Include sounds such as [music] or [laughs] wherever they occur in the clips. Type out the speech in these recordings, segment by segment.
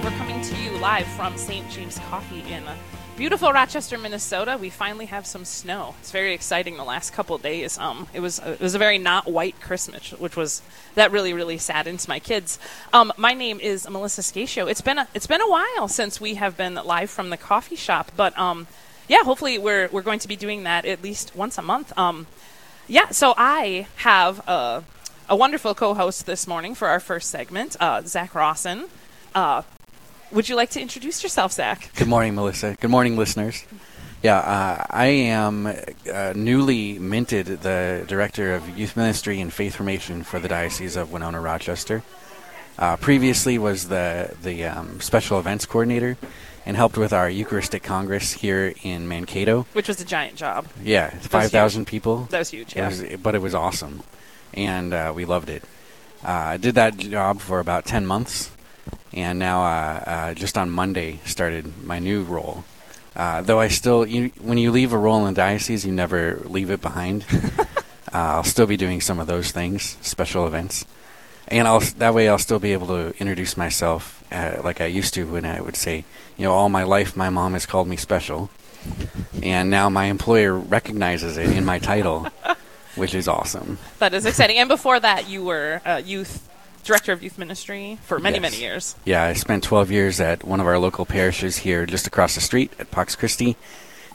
Live. We're coming to you live from St. James Coffee in beautiful Rochester, Minnesota. We finally have some snow. It's very exciting. The last couple days, um, it was it was a very not white Christmas, which was that really really saddens my kids. Um, my name is Melissa Scaccio. It's been a, it's been a while since we have been live from the coffee shop, but um, yeah, hopefully we're we're going to be doing that at least once a month. Um, yeah, so I have a, a wonderful co-host this morning for our first segment, uh, Zach Rawson. Uh, would you like to introduce yourself, Zach? Good morning, Melissa. Good morning, listeners. Yeah, uh, I am uh, newly minted the director of youth ministry and faith formation for the Diocese of Winona Rochester. Uh, previously was the the um, special events coordinator and helped with our Eucharistic Congress here in Mankato. Which was a giant job. Yeah, five thousand people. That was huge. Yeah, it was, but it was awesome, and uh, we loved it. Uh, I did that job for about ten months, and now uh, uh, just on Monday started my new role. Uh, though I still, you, when you leave a role in the diocese, you never leave it behind. [laughs] Uh, I'll still be doing some of those things, special events, and I'll that way I'll still be able to introduce myself uh, like I used to when I would say, you know, all my life my mom has called me special, and now my employer recognizes it in my title, [laughs] which is awesome. That is exciting. and before that, you were a youth director of youth ministry for many, Yes. many years. Yeah, I spent 12 years at one of our local parishes here just across the street at Pax Christi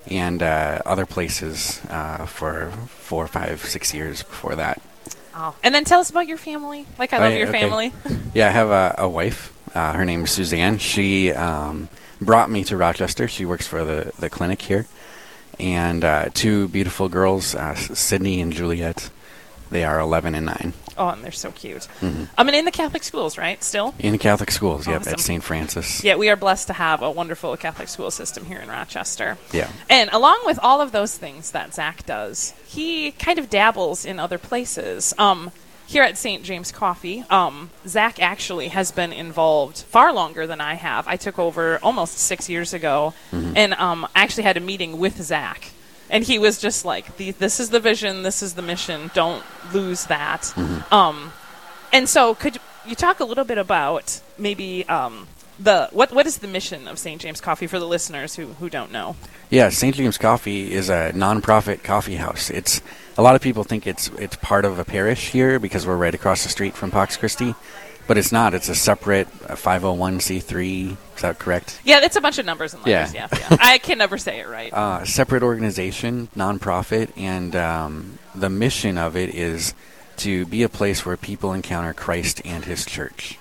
and uh, other places uh, for four, five, six years before that. Oh. And then tell us about your family. Like, I love Right, your okay. family. [laughs] Yeah, I have a, a wife. Uh, her name is Suzanne. She um, brought me to Rochester. She works for the, the clinic here. And uh, two beautiful girls, uh, Sydney and Juliet. They are 11 and 9 oh, and they're so cute. Mm-hmm. I mean, in the Catholic schools, right? Still? in the Catholic schools. Yep, at St. Francis. Yeah, we are blessed to have a wonderful Catholic school system here in Rochester. Yeah. And along with all of those things that Zach does, he kind of dabbles in other places. Um, here at St. James Coffee, um, Zach actually has been involved far longer than I have. I took over almost six years ago, and um, I actually had a meeting with Zach. And he was just like, "The- "This is the vision. This is the mission. Don't lose that." Um, and so, could you talk a little bit about maybe um, the what what is the mission of St. James Coffee for the listeners who who don't know? Yeah, St. James Coffee is a nonprofit coffee house. It's a lot of people think it's it's part of a parish here because we're right across the street from Pax Christi, but it's not. It's a separate uh, 501c3. Is that correct? Yeah, it's a bunch of numbers and letters. Yeah. Yeah, yeah. I can never say it right. [laughs] Uh, separate organization, nonprofit, and um, the mission of it is to be a place where people encounter Christ and His church.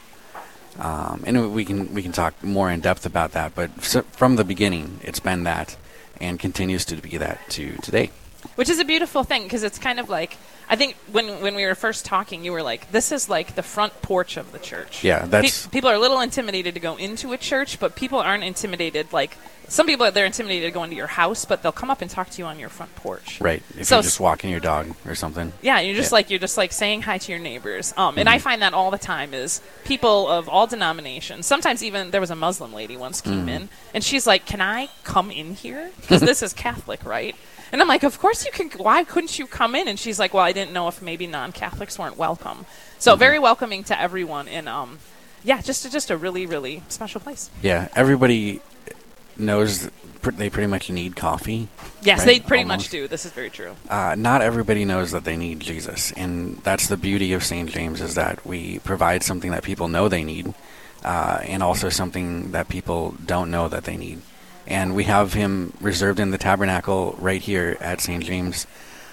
Um, and we can we can talk more in depth about that, but from the beginning, it's been that, and continues to be that to today. Which is a beautiful thing because it's kind of like I think when when we were first talking, you were like, "This is like the front porch of the church." Yeah, Pe- that's people are a little intimidated to go into a church, but people aren't intimidated. Like some people, they're intimidated to go into your house, but they'll come up and talk to you on your front porch. right. If So you're just walking your dog or something. Yeah, you're just Yeah. like you're just like saying hi to your neighbors. Um, and I find that all the time is people of all denominations. Sometimes even there was a Muslim lady once came in, and she's like, "Can I come in here? Because [laughs] this is Catholic, right?" And I'm like, "Of course you can. Why couldn't you come in?" And she's like, "Well, I didn't know if maybe non-Catholics weren't welcome." So very welcoming to everyone, and um, yeah, just just a really really special place. Yeah, everybody knows they pretty much need coffee. Yes, Right, they pretty much do. This is very true. uh, not everybody knows that they need Jesus, and that's the beauty of St. James is that we provide something that people know they need, uh, and also something that people don't know that they need. And we have him reserved in the tabernacle right here at St. James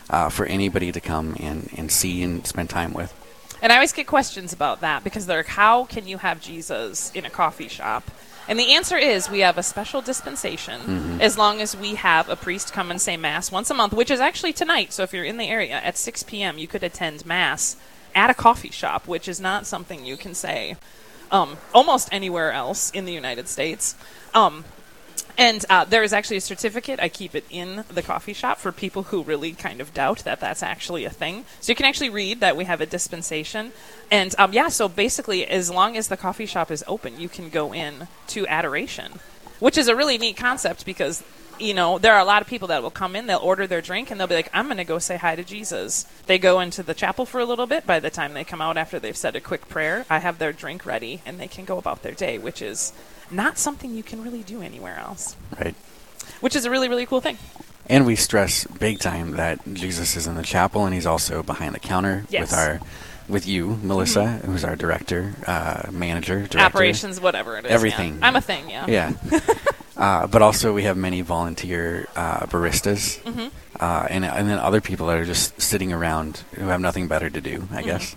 uh, for anybody to come and, and see and spend time with. And I always get questions about that because they're like, how can you have Jesus in a coffee shop? And the answer is we have a special dispensation as long as we have a priest come and say Mass once a month, which is actually tonight. So if you're in the area at 6 p.m., you could attend Mass at a coffee shop, which is not something you can say um, almost anywhere else in the United States. Um, and uh, there is actually a certificate. I keep it in the coffee shop for people who really kind of doubt that that's actually a thing. So you can actually read that we have a dispensation. And um, yeah, so basically, as long as the coffee shop is open, you can go in to adoration, which is a really neat concept because you know, there are a lot of people that will come in, they'll order their drink, and they'll be like, I'm going to go say hi to Jesus. They go into the chapel for a little bit. By the time they come out after they've said a quick prayer, I have their drink ready, and they can go about their day, which is not something you can really do anywhere else, Right. which is a really, really cool thing. And we stress big time that Jesus is in the chapel and he's also behind the counter Yes. with our with you, Melissa, who's our director, uh, manager, director. Operations, whatever it is. yeah. Everything. I'm a thing, yeah. Yeah. [laughs] uh, but also we have many volunteer uh, baristas, Mm-hmm. uh, and and then other people that are just sitting around who have nothing better to do, I guess.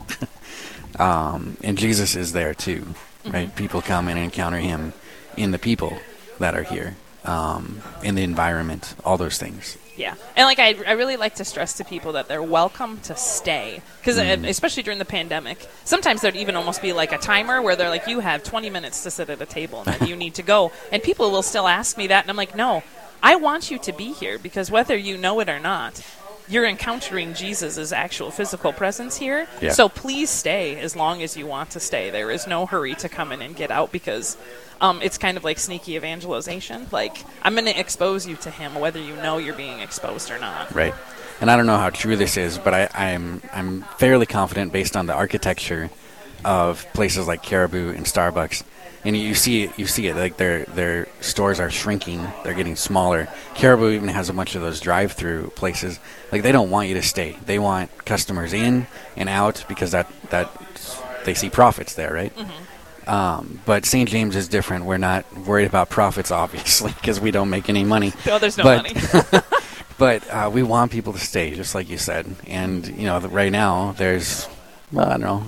[laughs] um, and Jesus is there too, right? Mm-hmm. People come and encounter him in the people that are here, um, in the environment, all those things. Yeah, and like I, I really like to stress to people that they're welcome to stay. Because uh, mm. especially during the pandemic, sometimes there'd even almost be like a timer where they're like, you have 20 minutes to sit at a table and then you need to go, [laughs] and people will still ask me that, and I'm like, no, I want you to be here because whether you know it or not. You're encountering Jesus' actual physical presence here. Yeah. So please stay as long as you want to stay. There is no hurry to come in and get out because um, it's kind of like sneaky evangelization. Like, I'm going to expose you to him whether you know you're being exposed or not. Right. And I don't know how true this is, but I, I'm I'm fairly confident based on the architecture of places like Caribou and Starbucks. And you see it, you see it like their their stores are shrinking, they're getting smaller. Caribou even has a bunch of those drive-through places. Like they don't want you to stay. They want customers in and out because that that they see profits there, right? Um, but St. James is different. We're not worried about profits, [laughs] obviously, because we don't make any money. [laughs] No, there's no But- money. [laughs] But uh, we want people to stay, just like you said. And, you know, right now, there's, well, I don't know,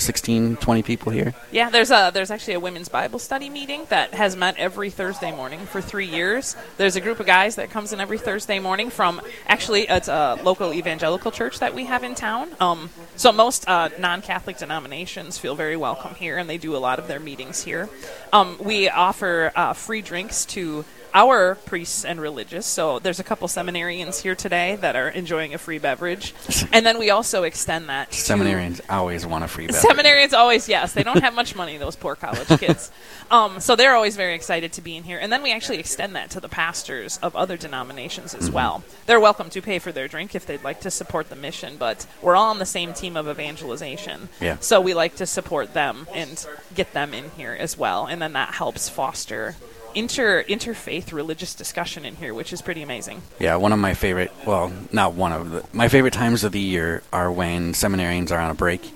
16, 20 people here. yeah, there's a there's actually a women's Bible study meeting that has met every Thursday morning for three years. There's a group of guys that comes in every Thursday morning from actually it's a local evangelical church that we have in town. Um, so most uh, non-Catholic denominations feel very welcome here, and they do a lot of their meetings here. Um, we offer uh, free drinks to our priests and religious. So there's a couple seminarians here today that are enjoying a free beverage, [laughs] and then we also extend that. to- Seminarians always want a free beverage. Seminarians always yes, they don't have much money. Those poor college kids. [laughs] Um, so they're always very excited to be in here, and then we actually extend that to the pastors of other denominations as well. They're welcome to pay for their drink if they'd like to support the mission, but we're all on the same team of evangelization. Yeah. So we like to support them and get them in here as well, and then that helps foster inter interfaith religious discussion in here, which is pretty amazing. Yeah, one of my favorite, well, not one of the, my favorite times of the year are when seminarians are on a break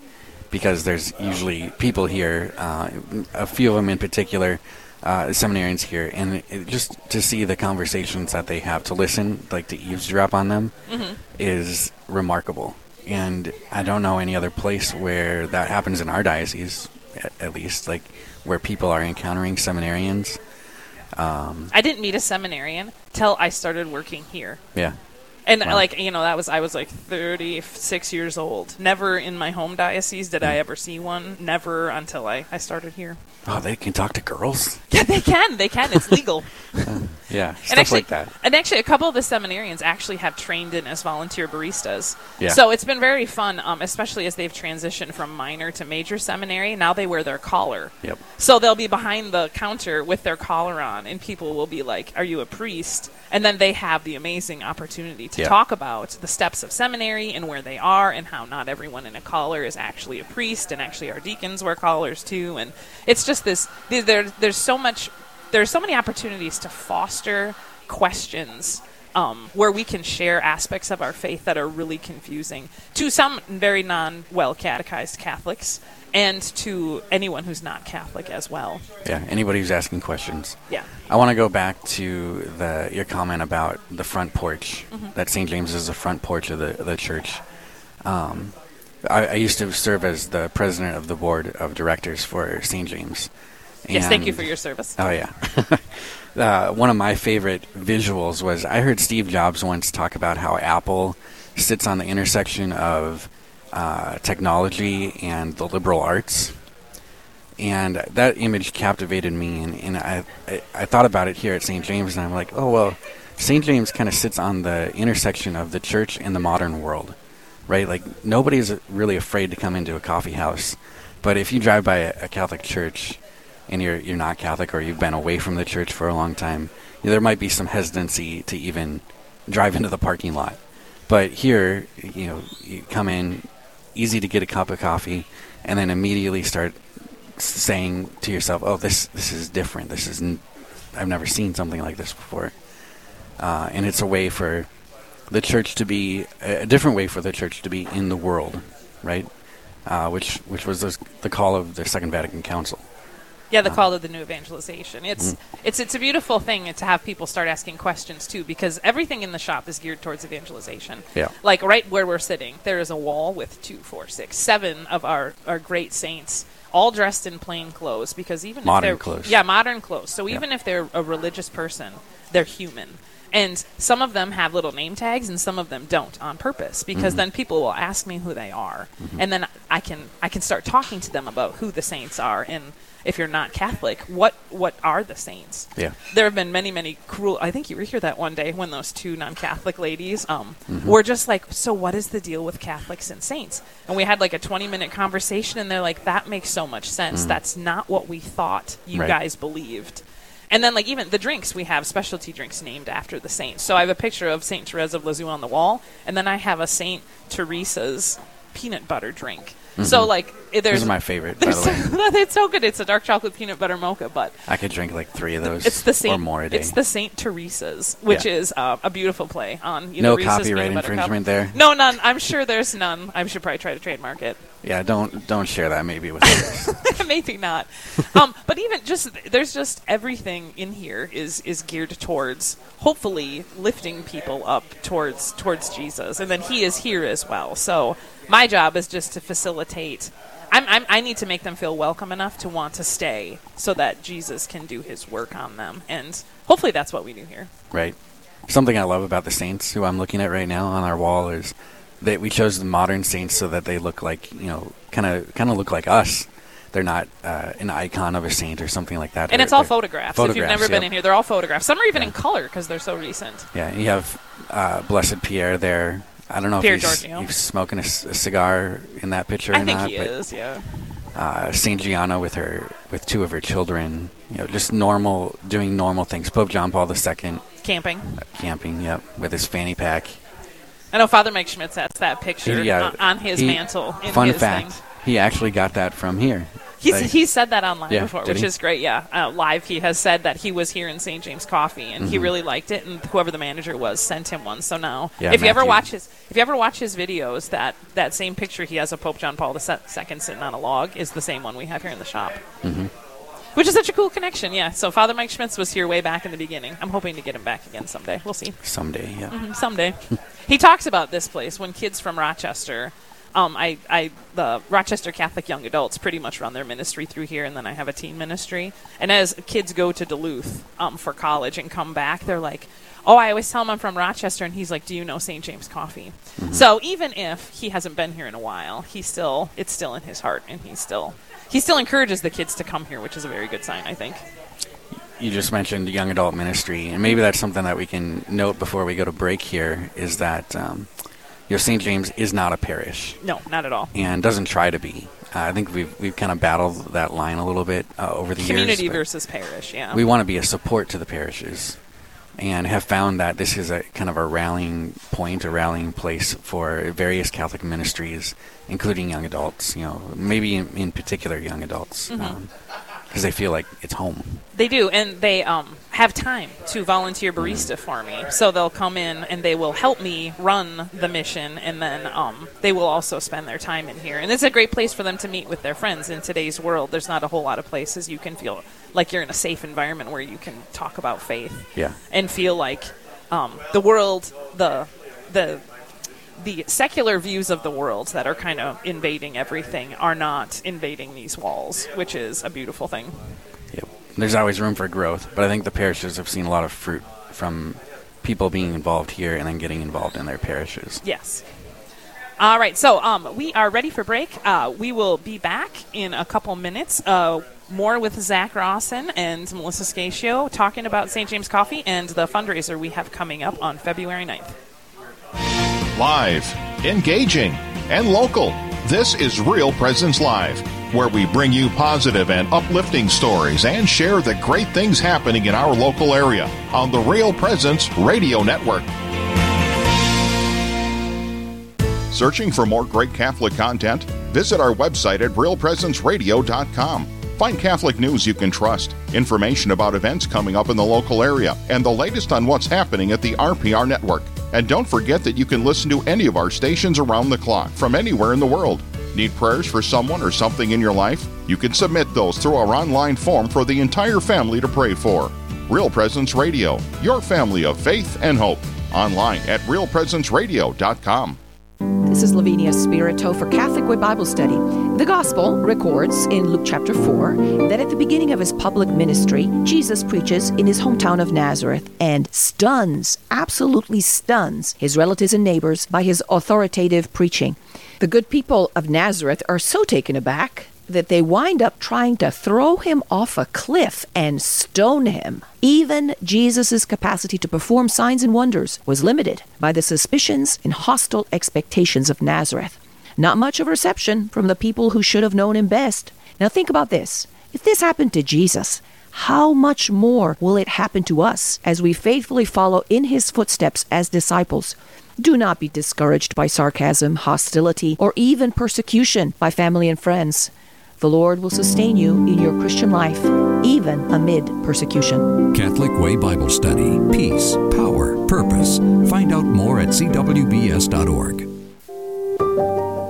because there's usually people here, uh, a few of them in particular, uh, seminarians here, and it, it- just to see the conversations that they have to listen, like to eavesdrop on them, is remarkable. And I don't know any other place where that happens in our diocese, at, at least, like where people are encountering seminarians. Um, I didn't meet a seminarian till I started working here. Yeah. And Wow. like you know, that was I was like 36 years old. Never in my home diocese did. I mm. ever see one. Never until I, I started here. Oh, they can talk to girls? Yeah, they can. They can. It's legal. [laughs] Yeah, stuff and actually, like that. and actually, a couple of the seminarians actually have trained in as volunteer baristas. Yeah. So it's been very fun, um, especially as they've transitioned from minor to major seminary. Now they wear their collar. Yep. So they'll be behind the counter with their collar on, and people will be like, "Are you a priest?" And then they have the amazing opportunity to Yeah. talk about the steps of seminary and where they are, and how not everyone in a collar is actually a priest, and actually our deacons wear collars too. And it's just this. There, there's so much. There's so many opportunities to foster questions um, where we can share aspects of our faith that are really confusing to some very non well catechized Catholics and to anyone who's not Catholic as well. Yeah, anybody who's asking questions. Yeah. I want to go back to the your comment about the front porch. Mm-hmm. That St. James is the front porch of the the church. Um, I, I used to serve as the president of the board of directors for St. James. Yes, thank you for your service. Oh yeah. [laughs] uh, one of my favorite visuals was I heard Steve Jobs once talk about how Apple sits on the intersection of uh, technology and the liberal arts, and that image captivated me. And, and I, I I thought about it here at St. James, and I'm like, oh well, St. James kind of sits on the intersection of the church and the modern world, right? Like nobody's really afraid to come into a coffee house, but if you drive by a, a Catholic church and you're you're not Catholic or you've been away from the church for a long time, there might be some hesitancy to even drive into the parking lot. But here, you know, you come in, easy to get a cup of coffee, and then immediately start saying to yourself, "Oh, this this is different. This is I've never seen something like this before." Uh, and it's a way for the church to be a different way for the church to be in the world, right? Uh, which which was the call of the Second Vatican Council. Yeah, the call of the new evangelization. It's it's it's a beautiful thing to have people start asking questions too, because everything in the shop is geared towards evangelization. Yeah. Like right where we're sitting, there is a wall with two, four, six, seven of our our great saints, all dressed in plain clothes, because even Modern if they're clothes. yeah, modern clothes. So Yeah. even if they're a religious person, they're human. And some of them have little name tags, and some of them don't on purpose, because Mm-hmm. then people will ask me who they are, and then I can I can start talking to them about who the saints are, and if you're not Catholic, what what are the saints? Yeah. There have been many, many cruel. I think you were here that one day when those two non-Catholic ladies um, Mm-hmm. were just like, "So what is the deal with Catholics and saints?" And we had like a 20-minute conversation, and they're like, "That makes so much sense. That's not what we thought you. Right. guys believed." And then, like even the drinks, we have specialty drinks named after the saints. So I have a picture of Saint Therese of Lisieux on the wall, and then I have a Saint Teresa's peanut butter drink. So like, there's Those are my favorite, by [laughs] the way. [laughs] it's so good. It's a dark chocolate peanut butter mocha, but I could drink like three of those it's the Saint or more a day. It's the Saint Teresa's, which Yeah. is uh, a beautiful play on you No Reese's copyright butter cup. infringement there? No, none. I'm sure there's none. I should probably try to trademark it. yeah, don't don't share that maybe with others. [laughs] Maybe not. um, but even just there's just everything in here is is geared towards hopefully lifting people up towards towards Jesus, and then He is here as well. So my job is just to facilitate. I'm, I'm, I need to make them feel welcome enough to want to stay, so that Jesus can do His work on them, and hopefully that's what we do here. right? Something I love about the saints, who I'm looking at right now on our wall, is that we chose the modern saints so that they look like you know, kind of kind of look like us. They're not uh, an icon of a saint or something like that. And it's all they're photographs. If you've photographs, never been in here, they're all photographs. Some are even Yeah. in color because they're so recent. Yeah, you have uh, Blessed Pierre there. I don't know Pier if he's, he's smoking a cigar in that picture I or think not. he but is. Yeah. uh, Saint Gianna with her with two of her children. You know, just normal doing normal things. Pope John Paul II Camping. camping. Yep, with his fanny pack. I know Father Mike Schmitz has that picture Yeah, on, on his he- mantle. In Fun fact: thing. he actually got that from here. He's, he's said that online Yeah, before, which he? is great. Yeah, uh, live he has said that he was here in St. James Coffee and Mm-hmm. he really liked it, and whoever the manager was sent him one. So now, Yeah, if you ever watch his, if you ever watch his videos, that that same picture he has of Pope John Paul II sitting on a log is the same one we have here in the shop. Mm-hmm. Which is such a cool connection, yeah. So Father Mike Schmitz was here way back in the beginning. I'm hoping to get him back again someday. We'll see. someday. Yeah, Mhm, someday. [laughs] he talks about this place when kids from Rochester. Um, I, I, the Rochester Catholic young adults pretty much run their ministry through here, and then I have a teen ministry. And as kids go to Duluth um, for college and come back, they're like, "Oh, I always tell him I'm from Rochester," and he's like, "Do you know St. James Coffee?" So even if he hasn't been here in a while, he still it's still in his heart, and he still he still encourages the kids to come here, which is a very good sign, I think. you just mentioned young adult ministry, and maybe that's something that we can note before we go to break. Here is that um, you know St. James is not a parish. No, not at all. and doesn't try to be. Uh, I think we've we've kind of battled that line a little bit uh, over the Community years. but versus parish, yeah. We want to be a support to the parishes, and have found that this is a kind of a rallying point, a rallying place for various Catholic ministries, including young adults. You know, maybe in, in particular young adults, because they feel like it's home. They do, and they um, have time to volunteer barista for me. So they'll come in and they will help me run the mission, and then um, they will also spend their time in here. And it's a great place for them to meet with their friends. In today's world, there's not a whole lot of places you can feel like you're in a safe environment where you can talk about faith Yeah. and feel like um, the world, the the the secular views of the world that are kind of invading everything are not invading these walls, which is a beautiful thing. Yep. There's always room for growth, but I think the parishes have seen a lot of fruit from people being involved here and then getting involved in their parishes. Yes. All right, so um, we are ready for break. Uh, we will be back in a couple minutes. Uh, more with Zach Rawson and Melissa Scaccio talking about St. James Coffee and the fundraiser we have coming up on February 9th. Live, engaging, and local. This is Real Presence Live. where we bring you positive and uplifting stories and share the great things happening in our local area on the Real Presence Radio Network. Searching for more great Catholic content? Visit our website at realpresenceradio.com. Find Catholic news you can trust, information about events coming up in the local area, and the latest on what's happening at the RPR network. And don't forget that you can listen to any of our stations around the clock from anywhere in the world. Need prayers for someone or something in your life? You can submit those through our online form for the entire family to pray for. Real Presence Radio, your family of faith and hope. Online at realpresenceradio.com. This is Lavinia Spirito for Catholic Way Bible Study. The Gospel records in Luke chapter 4 that at the beginning of his public ministry, Jesus preaches in his hometown of Nazareth and stuns, absolutely stuns, his relatives and neighbors by his authoritative preaching. The good people of Nazareth are so taken aback that they wind up trying to throw him off a cliff and stone him. Even Jesus' capacity to perform signs and wonders was limited by the suspicions and hostile expectations of Nazareth. Not much of reception from the people who should have known him best. Now think about this. If this happened to Jesus, how much more will it happen to us as we faithfully follow in his footsteps as disciples? Do not be discouraged by sarcasm, hostility, or even persecution by family and friends. The Lord will sustain you in your Christian life, even amid persecution. Catholic Way Bible Study. Peace, power, purpose. Find out more at cwbs.org.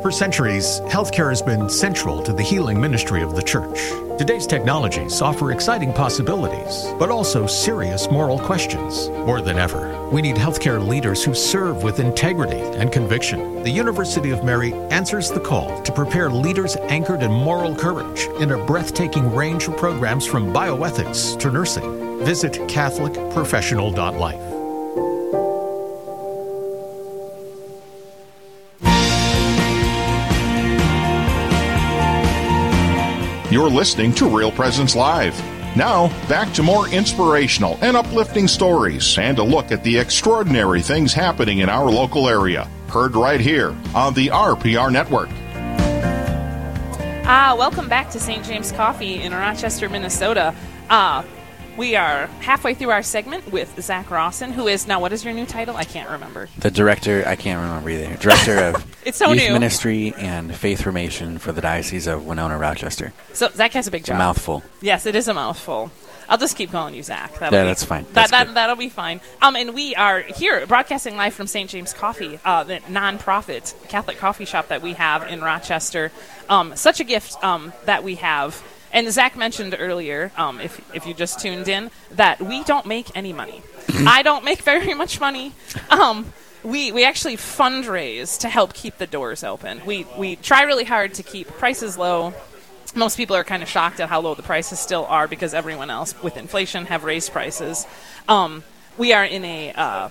For centuries, healthcare has been central to the healing ministry of the Church. Today's technologies offer exciting possibilities, but also serious moral questions. More than ever, we need healthcare leaders who serve with integrity and conviction. The University of Mary answers the call to prepare leaders anchored in moral courage in a breathtaking range of programs from bioethics to nursing. Visit CatholicProfessional.life. You're listening to Real Presence Live. Now, back to more inspirational and uplifting stories and a look at the extraordinary things happening in our local area. Heard right here on the RPR Network. Ah, welcome back to St. James Coffee in Rochester, Minnesota. Uh, we are halfway through our segment with Zach Rawson, who is now. What is your new title? I can't remember. The director, I can't remember either. Director of [laughs] It's so Youth new. Ministry and Faith Formation for the Diocese of Winona Rochester. So Zach has a big It's a mouthful. Yes, it is a mouthful. I'll just keep calling you Zach. That'll Yeah, be- that's fine. That, That's that, good. that'll be fine. Um, and we are here broadcasting live from St. James Coffee, uh, the nonprofit Catholic coffee shop that we have in Rochester. Um, such a gift um, that we have. And Zach mentioned earlier, um, if, if you just tuned in, that we don't make any money. I don't make very much money. Um, we, we actually fundraise to help keep the doors open. We, we try really hard to keep prices low, most people are kind of shocked at how low the prices still are because everyone else with inflation have raised prices. Um, we are in a uh,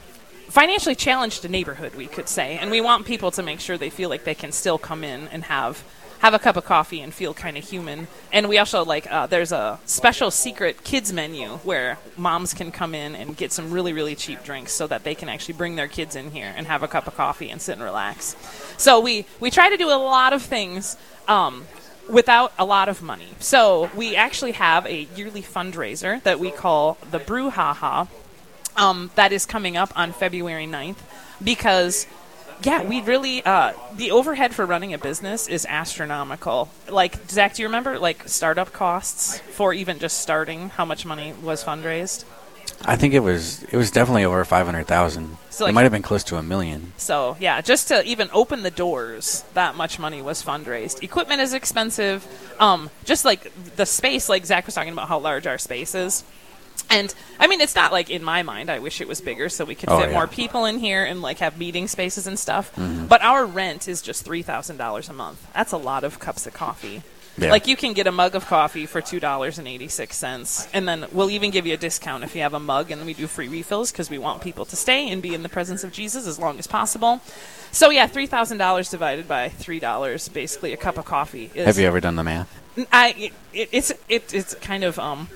financially challenged neighborhood, we could say, and we want people to make sure they feel like they can still come in and have have a cup of coffee and feel kind of human. And we also like uh, there's a special secret kids menu where moms can come in and get some really really cheap drinks so that they can actually bring their kids in here and have a cup of coffee and sit and relax. So we we try to do a lot of things. Um, without a lot of money. So we actually have a yearly fundraiser that we call the Brew Ha Ha um, that is coming up on February 9th because yeah, we really uh, the overhead for running a business is astronomical. Like Zach, do you remember like startup costs for even just starting? How much money was fundraised? I think it was it was definitely over five hundred thousand. So, it might have been close to a million. So yeah, just to even open the doors, that much money was fundraised. Equipment is expensive. Um, just like the space, like Zach was talking about how large our space is. And I mean, it's not like in my mind. I wish it was bigger so we could Oh, fit yeah. more people in here and like have meeting spaces and stuff. Mm-hmm. But our rent is just three thousand dollars a month. That's a lot of cups of coffee. Yeah. Like you can get a mug of coffee for two dollars and eighty six cents, and then we'll even give you a discount if you have a mug, and we do free refills because we want people to stay and be in the presence of Jesus as long as possible. So yeah, three thousand dollars divided by three dollars, basically a cup of coffee. Is, Have you ever done the math? I it, it's it, it's kind of um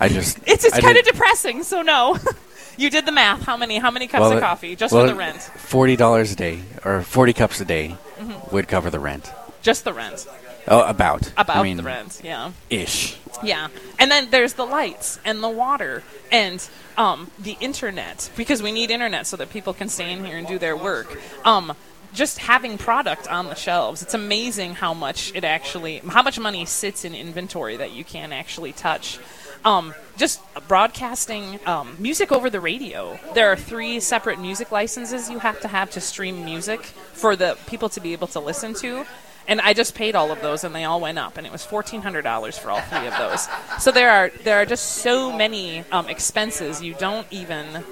I just [laughs] it's it's kind of depressing. So no, [laughs] you did the math. How many how many cups well, of coffee just well, for the rent? Forty dollars a day or forty cups a day Mm-hmm. would cover the rent. Just the rent. Oh, about about I mean, the rent. Yeah. ish. Yeah, and then there's the lights and the water and um, the internet because we need internet so that people can stay in here and do their work. Um, just having product on the shelves, it's amazing how much it actually, how much money sits in inventory that you can actually touch. Um, just broadcasting um, music over the radio. There are three separate music licenses you have to have to stream music for the people to be able to listen to. And I just paid all of those, and they all went up, and it was fourteen hundred dollars for all three of those. So there are there are just so many um, expenses you don't even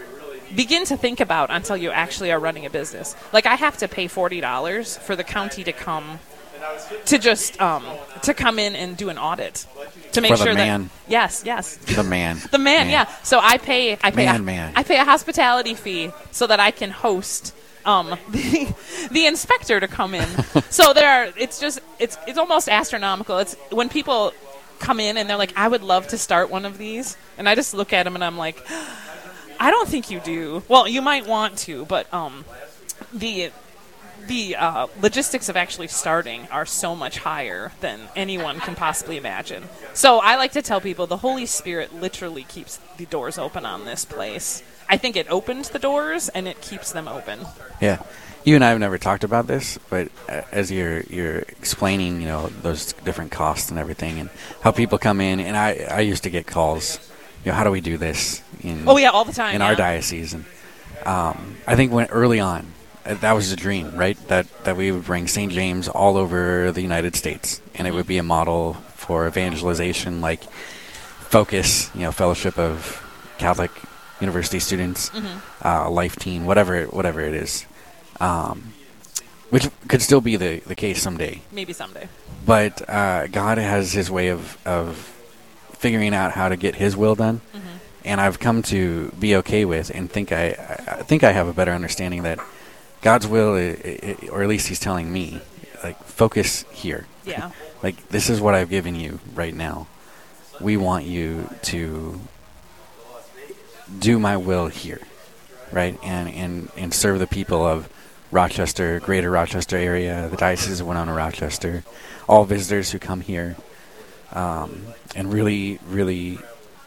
begin to think about until you actually are running a business. Like I have to pay forty dollars for the county to come to just um, to come in and do an audit to make For the sure man. that yes yes The man. [laughs] the man, yeah. So I pay I pay Man, a, man. I pay a hospitality fee so that I can host um, [laughs] the the inspector to come in. [laughs] so there are it's just it's it's almost astronomical. It's when people come in and they're like I would love to start one of these and I just look at them and I'm like [gasps] I don't think you do. Well, you might want to, but um the the uh, logistics of actually starting are so much higher than anyone can possibly imagine. So I like to tell people the Holy Spirit literally keeps the doors open on this place. I think it opened the doors and it keeps them open. Yeah. You and I have never talked about this, but uh, as you're you're explaining, you know, those different costs and everything, and how people come in, and I I used to get calls, you know, how do we do this? In, Oh yeah, all the time. in yeah. our diocese, and um, I think when early on, that was the dream, right? That that we would bring St. James all over the United States, and it would be a model for evangelization, like Focus, you know, Fellowship of Catholic University Students, uh, Life Teen, whatever whatever it is, um, which could still be the the case someday Maybe someday. but uh, God has His way of of figuring out how to get His will done, and I've come to be okay with and think I I think I have a better understanding that God's will, or at least He's telling me, like focus here. Yeah. [laughs] Like this is what I've given you right now. We want you to do my will here, right? And and and serve the people of Rochester, Greater Rochester area, the Diocese of Winona Rochester, all visitors who come here, um, and really, really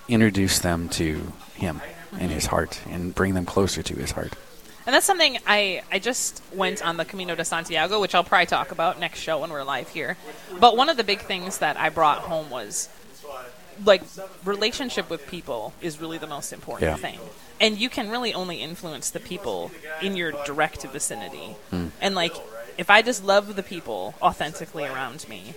introduce them to Him and His heart, and bring them closer to His heart. And that's something I, I just went on the Camino de Santiago, which I'll probably talk about next show when we're live here. But one of the big things that I brought home was like relationship with people is really the most important Yeah. thing. And you can really only influence the people in your direct vicinity. Hmm. And like if I just love the people authentically around me,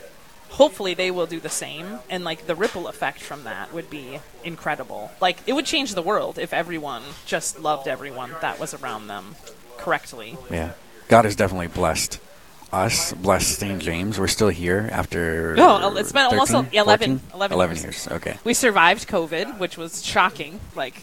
hopefully they will do the same and like the ripple effect from that would be incredible. Like it would change the world if everyone just loved everyone that was around them correctly. Yeah, God is definitely blessed us, blessed St. James. We're still here after. No, it's been almost 13, 11 11 11 years. years. Okay. we survived covid which was shocking like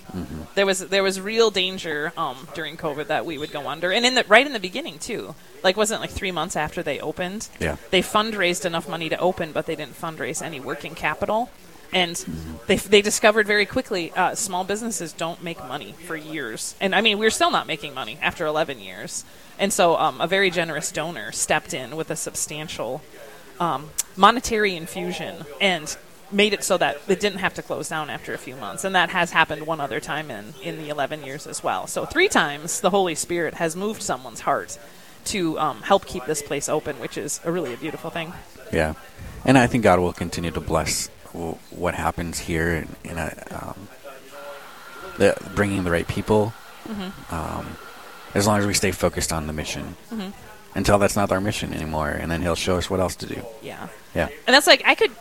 there was there was real danger um, during covid that we would go under and in the right in the beginning too like wasn't like three months after they opened Yeah. they fundraised enough money to open but they didn't fundraise any working capital and they, they discovered very quickly uh, small businesses don't make money for years and i mean we're still not making money after 11 years and so um, a very generous donor stepped in with a substantial um, monetary infusion and made it so that it didn't have to close down after a few months. And that has happened one other time in, in the 11 years as well. So, three times the Holy Spirit has moved someone's heart to um, help keep this place open, which is a really a beautiful thing. Yeah, and I think God will continue to bless w- what happens here in, in a, um, the, bringing the right people. Mm-hmm. Um, as long as we stay focused on the mission, until that's not our mission anymore, and then He'll show us what else to do. Yeah. Yeah, And that's like I could.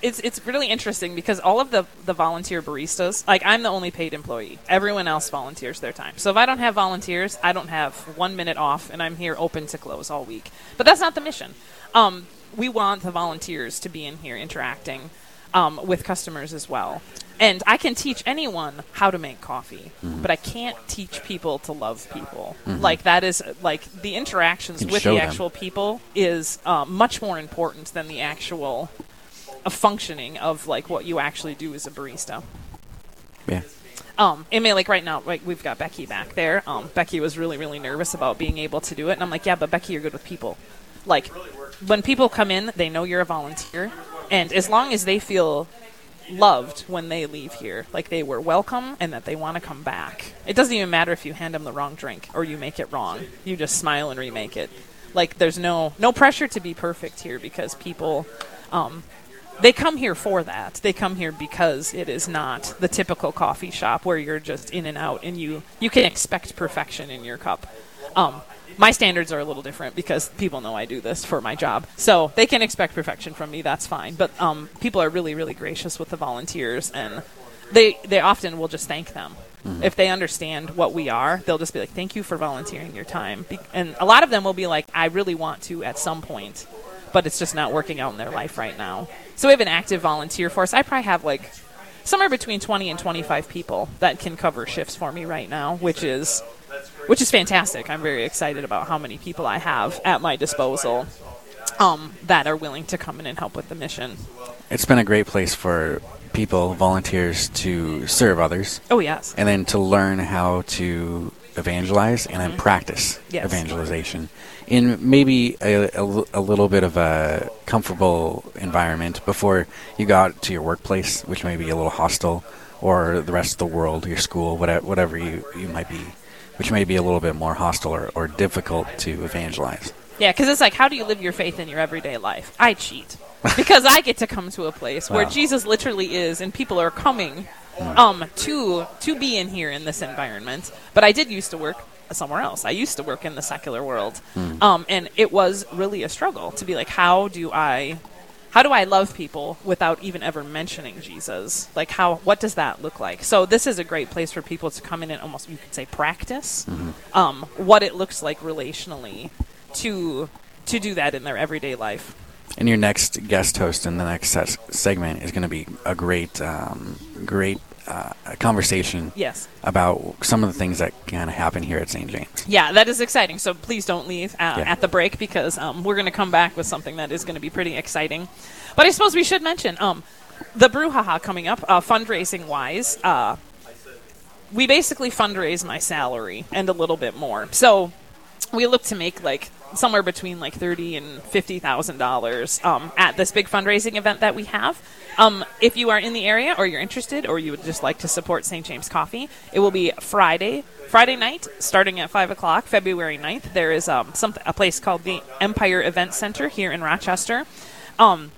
It's it's really interesting because all of the the volunteer baristas, like I'm the only paid employee. Everyone else volunteers their time. So if I don't have volunteers, I don't have one minute off, and I'm here open to close all week. But that's not the mission. Um, we want the volunteers to be in here interacting um, with customers as well. And I can teach anyone how to make coffee, but I can't teach people to love people. Like that is like the interactions with the them. actual people is uh, much more important than the actual a functioning of like what you actually do as a barista. yeah, Um, I mean, like right now, like we've got Becky back there. Um, Becky was really, really nervous about being able to do it, and I'm like, yeah, but Becky, you're good with people. like when people come in, they know you're a volunteer, and as long as they feel loved when they leave here, like they were welcome and that they want to come back. It doesn't even matter if you hand them the wrong drink or you make it wrong. You just smile and remake it. Like there's no no pressure to be perfect here because people um, they come here for that. They come here because it is not the typical coffee shop where you're just in and out and you you can expect perfection in your cup. Um, my standards are a little different because people know I do this for my job, so they can expect perfection from me. That's fine. But um, people are really really gracious with the volunteers, and they they often will just thank them. If they understand what we are, they'll just be like, "Thank you for volunteering your time." Be- and a lot of them will be like, "I really want to at some point." but it's just not working out in their life right now. So we have an active volunteer force. I probably have like somewhere between 20 and 25 people that can cover shifts for me right now, which is which is fantastic. I'm very excited about how many people I have at my disposal um, that are willing to come in and help with the mission. It's been a great place for people, volunteers, to serve others Oh yes. and then to learn how to evangelize and then practice Mm-hmm. Yes. evangelization in maybe a little bit of a comfortable environment before you go out to your workplace, which may be a little hostile, or the rest of the world, your school, whatever, whatever you, you might be, which may be a little bit more hostile or, or difficult to evangelize. Yeah, because it's like, how do you live your faith in your everyday life? I cheat [laughs] because I get to come to a place where Wow. Jesus literally is, and people are coming um, to to be in here in this environment. But I did used to work somewhere else. I used to work in the secular world, um, and it was really a struggle to be like, how do I how do I love people without even ever mentioning Jesus? Like how what does that look like? So this is a great place for people to come in and almost you could say practice um, what it looks like relationally to to do that in their everyday life. And your next guest host in the next segment is going to be a great, um, great uh, conversation Yes. about some of the things that kind of happen here at St. James. Yeah, that is exciting. So please don't leave uh, Yeah. at the break because um, we're going to come back with something that is going to be pretty exciting. But I suppose we should mention um, the Brew Ha Ha coming up, uh, fundraising wise. Uh, we basically fundraise my salary and a little bit more. So we look to make like somewhere between like thirty and fifty thousand dollars um, at this big fundraising event that we have. Um, if you are in the area or you're interested or you would just like to support St. James Coffee, it will be Friday, Friday night, starting at five o'clock, February 9th. There is um, some a place called the Empire Event Center here in Rochester. Um,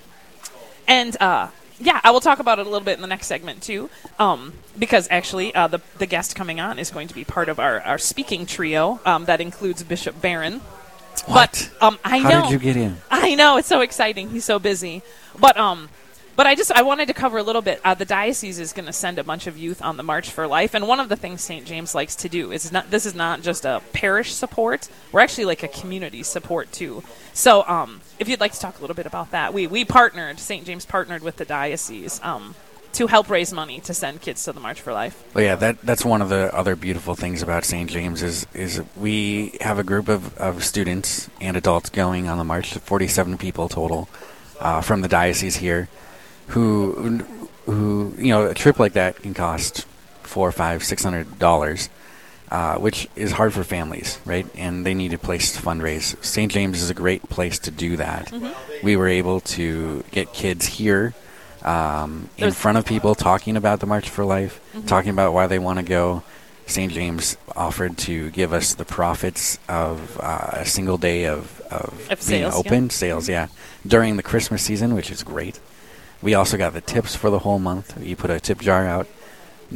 and uh, yeah, I will talk about it a little bit in the next segment too, um, because actually uh, the the guest coming on is going to be part of our, our speaking trio um, that includes Bishop Barron. What? But um, I How know did you get in? I know it's so exciting. He's so busy, but um, but I just I wanted to cover a little bit. Uh, the diocese is going to send a bunch of youth on the March for Life, and one of the things St. James likes to do is not this is not just a parish support. We're actually like a community support too. So um, if you'd like to talk a little bit about that, we we partnered St. James partnered with the diocese um to help raise money to send kids to the March for Life. Well, yeah, that that's one of the other beautiful things about St. James is is we have a group of, of students and adults going on the march, forty seven people total, uh, from the diocese here, who who you know a trip like that can cost four, five, six hundred dollars, uh, which is hard for families, right? And they need a place to fundraise. St. James is a great place to do that. We were able to get kids here um, in front of people talking about the March for Life, talking about why they want to go. St. James offered to give us the profits of uh, a single day of, of, Of being sales, yeah. open, sales, yeah, during the Christmas season, which is great. We also got the tips for the whole month. You put a tip jar out,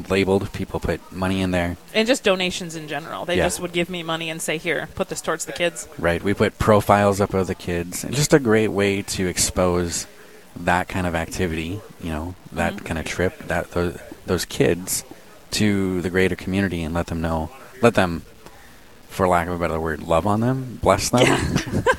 labeled, people put money in there. And just donations in general. They Yeah. just would give me money and say, "Here, put this towards the kids." Right. We put profiles up of the kids, and just a great way to expose that kind of activity. You know, that Mm-hmm. kind of trip, that those, those kids to the greater community, and let them know, let them, for lack of a better word, love on them, bless them.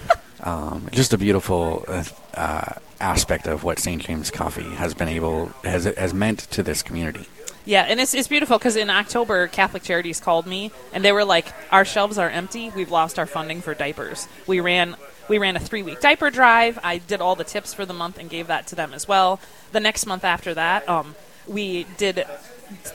[laughs] um, just a beautiful uh, uh, aspect of what St. James Coffee has been able has has meant to this community. Yeah, and it's, it's beautiful because in October, Catholic Charities called me and they were like, "Our shelves are empty. We've lost our funding for diapers. We ran we ran a three week diaper drive. I did all the tips for the month and gave that to them as well. The next month after that, um, we did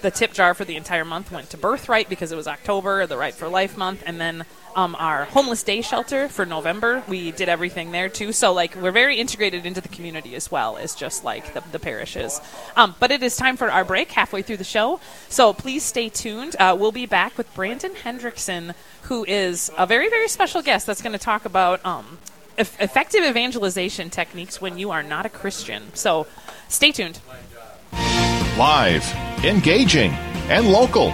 the tip jar for the entire month went to Birthright because it was October, the Right for Life month, and then um, our homeless day shelter for November. We did everything there too. So like we're very integrated into the community as well as just like the, the parishes. Um, but it is time for our break halfway through the show. So please stay tuned. Uh, we'll be back with Brandon Hendrickson, who is a very very special guest that's going to talk about um, eff- effective evangelization techniques when you are not a Christian. So stay tuned. Live, engaging, and local.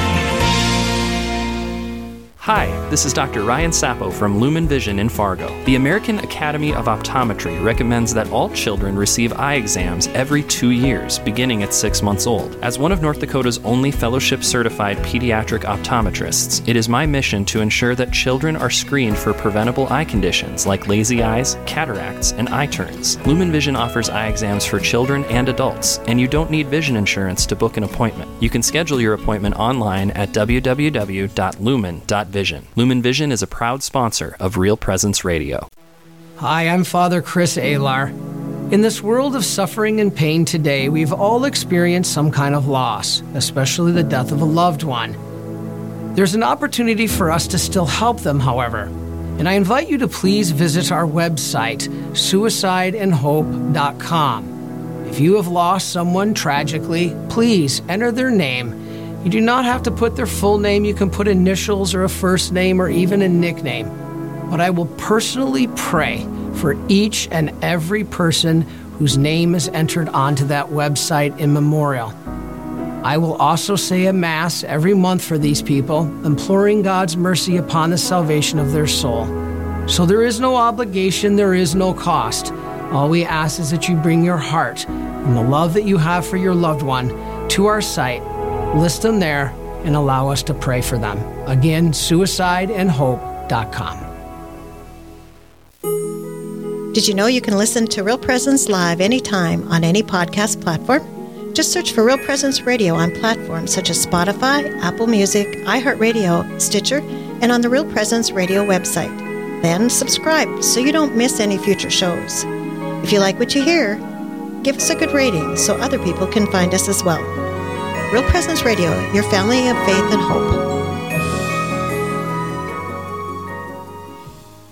Hi, this is Dr. Ryan Sappo from Lumen Vision in Fargo. The American Academy of Optometry recommends that all children receive eye exams every two years, beginning at six months old. As one of North Dakota's only fellowship certified pediatric optometrists, it is my mission to ensure that children are screened for preventable eye conditions like lazy eyes, cataracts, and eye turns. Lumen Vision offers eye exams for children and adults, and you don't need vision insurance to book an appointment. You can schedule your appointment online at www.lumen.vision. Lumen Vision is a proud sponsor of Real Presence Radio. Hi, I'm Father Chris Alar. In this world of suffering and pain today, we've all experienced some kind of loss, especially the death of a loved one. There's an opportunity for us to still help them, however. And I invite you to please visit our website, suicideandhope.com. If you have lost someone tragically, please enter their name. You do not have to put their full name, you can put initials or a first name or even a nickname. But I will personally pray for each and every person whose name is entered onto that website in memorial. I will also say a Mass every month for these people, imploring God's mercy upon the salvation of their soul. So there is no obligation, there is no cost. All we ask is that you bring your heart and the love that you have for your loved one to our site, list them there, and allow us to pray for them. Again, suicideandhope.com. Did you know you can listen to Real Presence live anytime on any podcast platform? Just search for Real Presence Radio on platforms such as Spotify, Apple Music, iHeartRadio, Stitcher, and on the Real Presence Radio website. Then subscribe so you don't miss any future shows. If you like what you hear, give us a good rating so other people can find us as well. Real Presence Radio, your family of faith and hope.